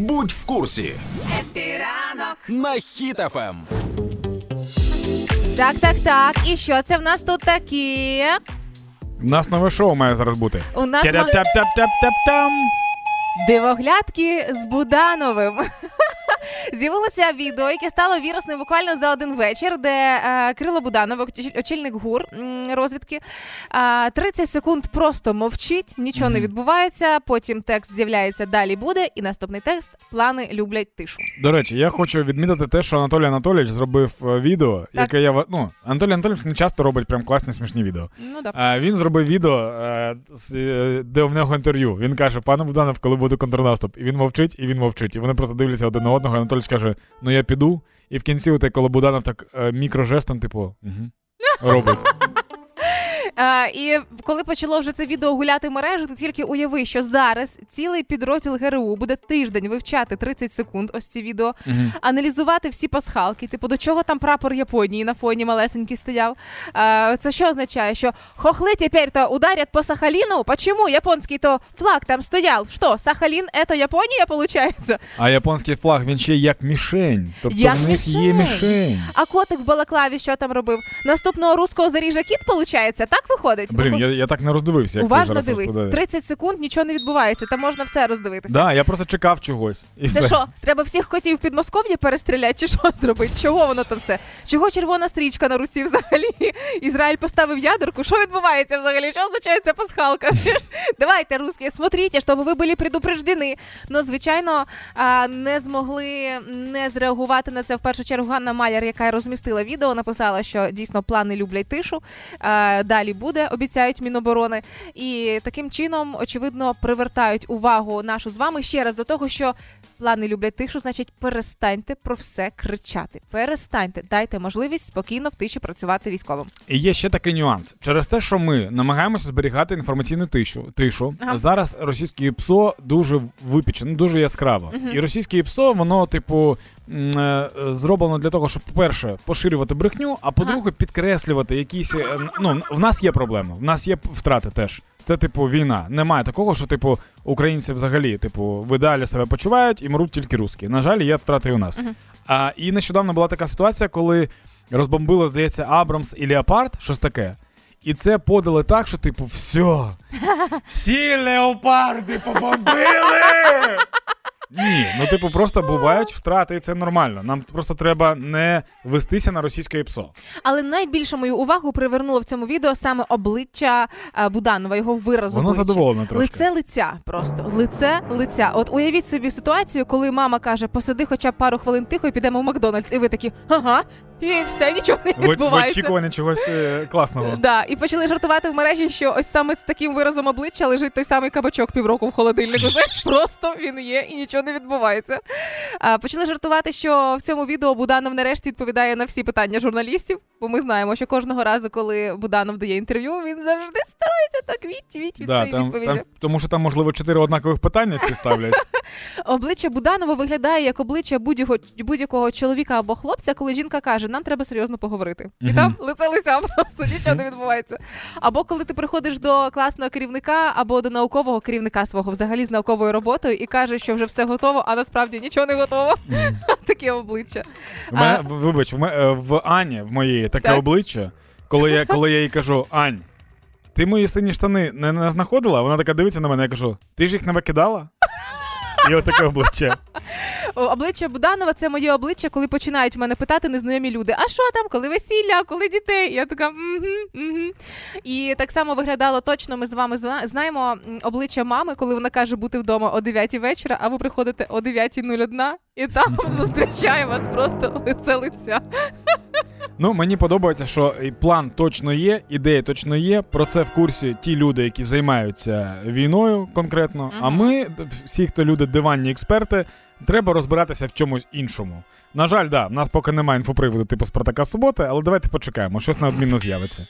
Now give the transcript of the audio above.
Будь в курсі Happy ранок на Хіт-ФМ. Так, так, так. І що це в нас тут таке? У нас нове шоу має зараз бути. У нас Тя-тя-тя-тя-тя-там. Дивоглядки з Будановим. З'явилося відео, яке стало вірусним буквально за один вечір, де е, Кирило Буданов, очільник ГУР розвідки, е, 30 секунд просто мовчить, нічого не відбувається. Потім текст з'являється далі буде, і наступний текст плани люблять тишу. До речі, я хочу відмітити те, що Анатолій Анатолійович зробив е, відео, яке я ну, Анатолій Анатолійович не часто робить прям класні смішні відео. Ну да. Е, він зробив відео, е, е, де в нього інтерв'ю. Він каже: пане Буданов, коли буде контрнаступ, і він мовчить, і він мовчить. І вони просто дивляться один на одного. І Анатолійович каже: Ну я піду. І в кінці, коли Буданов так е, мікрожестом, типу, угу, робить. Е, і коли почало вже це відео гуляти мережі, то тільки уяви, що зараз цілий підрозділ ГРУ буде тиждень вивчати 30 секунд. Ось ці відео, аналізувати всі пасхалки. Типу, до чого там прапор Японії на фоні малесенький стояв. Е, це що означає? Що хохли тепер то ударять по Сахаліну? Почему японський то флаг там стояв? Що, Сахалін це Японія, виходить? А японський флаг він ще як мішень. Тобто Як в них є мішень. мішень. А котик в балаклаві що там робив? Наступного руського заріжа кіт, виходить? Так виходить? Блін, я, я так не роздивився, як ти Уважно зараз дивись, розповідаєш. 30 секунд нічого не відбувається, там можна все роздивитися. Да, я просто чекав чогось. І Це все. що, треба всіх котів в Підмосков'я перестріляти, чи що зробити? Чого воно там все? Чого червона стрічка на руці взагалі? Ізраїль поставив ядерку. Що відбувається взагалі? Що означає ця пасхалка? Давайте, русські, смотрите, щоб ви були предупреждені. Ну, звичайно, а, не змогли не зреагувати на це в першу чергу Ганна Маляр, яка розмістила відео, написала, що дійсно плани люблять тишу. А, Далі буде, обіцяють Міноборони. І таким чином, очевидно, привертають увагу нашу з вами ще раз до того, що плани люблять тишу, значить, перестаньте про все кричати. Перестаньте, дайте можливість спокійно в тиші працювати військовим. І є ще такий нюанс. Через те, що ми намагаємося зберігати інформаційну тишу, тишу Ага. зараз російське ПСО дуже випічено, дуже яскраво. І російське ПСО, воно, типу, зроблено для того, щоб, по-перше, поширювати брехню, а по-друге, підкреслювати якісь. е, Ну, в нас є проблеми, в нас є втрати теж. Це, типу, війна. Немає такого, що, типу, українці взагалі, типу, в ідеалі себе почувають і мруть тільки русські. На жаль, є втрати і у нас. А, і нещодавно була така ситуація, коли розбомбило, здається, Абрамс і Леопард, щось таке. І це подали так, що, типу, все. Всі леопарди побомбили. Ні, ну типу, просто бувають втрати, і це нормально. Нам просто треба не вестися на російське ПСО. Але найбільше мою увагу привернуло в цьому відео саме обличчя е, Буданова, його вираз Воно обличчя. задоволене трошки. Лице лиця просто лице лиця. От уявіть собі ситуацію, коли мама каже: посиди хоча б пару хвилин тихо і підемо в Макдональдс, і ви такі, ага, і все нічого не В, в відбувається. очікуванні чогось е, класного. Да, і почали жартувати в мережі, що ось саме з таким виразом обличчя лежить той самий кабачок півроку в холодильнику. Знаєш, просто він є і нічого не відбувається. А, почали жартувати, що в цьому відео Буданов нарешті відповідає на всі питання журналістів, бо ми знаємо, що кожного разу, коли Буданов дає інтерв'ю, він завжди старається так віть, віть від Да, цієї відповіді. там, тому що там, можливо, чотири однакових питання всі ставлять. Обличчя Буданова виглядає як обличчя будь-якого, будь-якого чоловіка або хлопця, коли жінка каже, нам треба серйозно поговорити. І там лице лиця просто нічого не відбувається. Або коли ти приходиш до класного керівника або до наукового керівника свого взагалі з науковою роботою і кажеш, що вже все готово, а насправді нічого не готово. Таке обличчя. В мене, в- вибач, в, ме- е, в Ані, в моєї, таке Так. обличчя, коли я, коли я їй кажу, Ань, ти мої сині штани не, не знаходила? Вона така дивиться на мене, я кажу, ти ж їх не викидала? І отаке обличчя. Обличчя Буданова це моє обличчя, коли починають мене питати незнайомі люди: а що там, коли весілля, коли дітей? Я така. І так само виглядало точно. Ми з вами знаємо обличчя мами, коли вона каже бути вдома о 9 вечора, а ви приходите о 9.01, і там зустрічає вас просто лице лиця. Ну, мені подобається, що і план точно є, ідея точно є. Про це в курсі ті люди, які займаються війною конкретно. А ми, всі, хто люди, диванні експерти, треба розбиратися в чомусь іншому. На жаль, да, в нас поки немає інфоприводу типу Спартака Суботи, але давайте почекаємо, щось неодмінно з'явиться.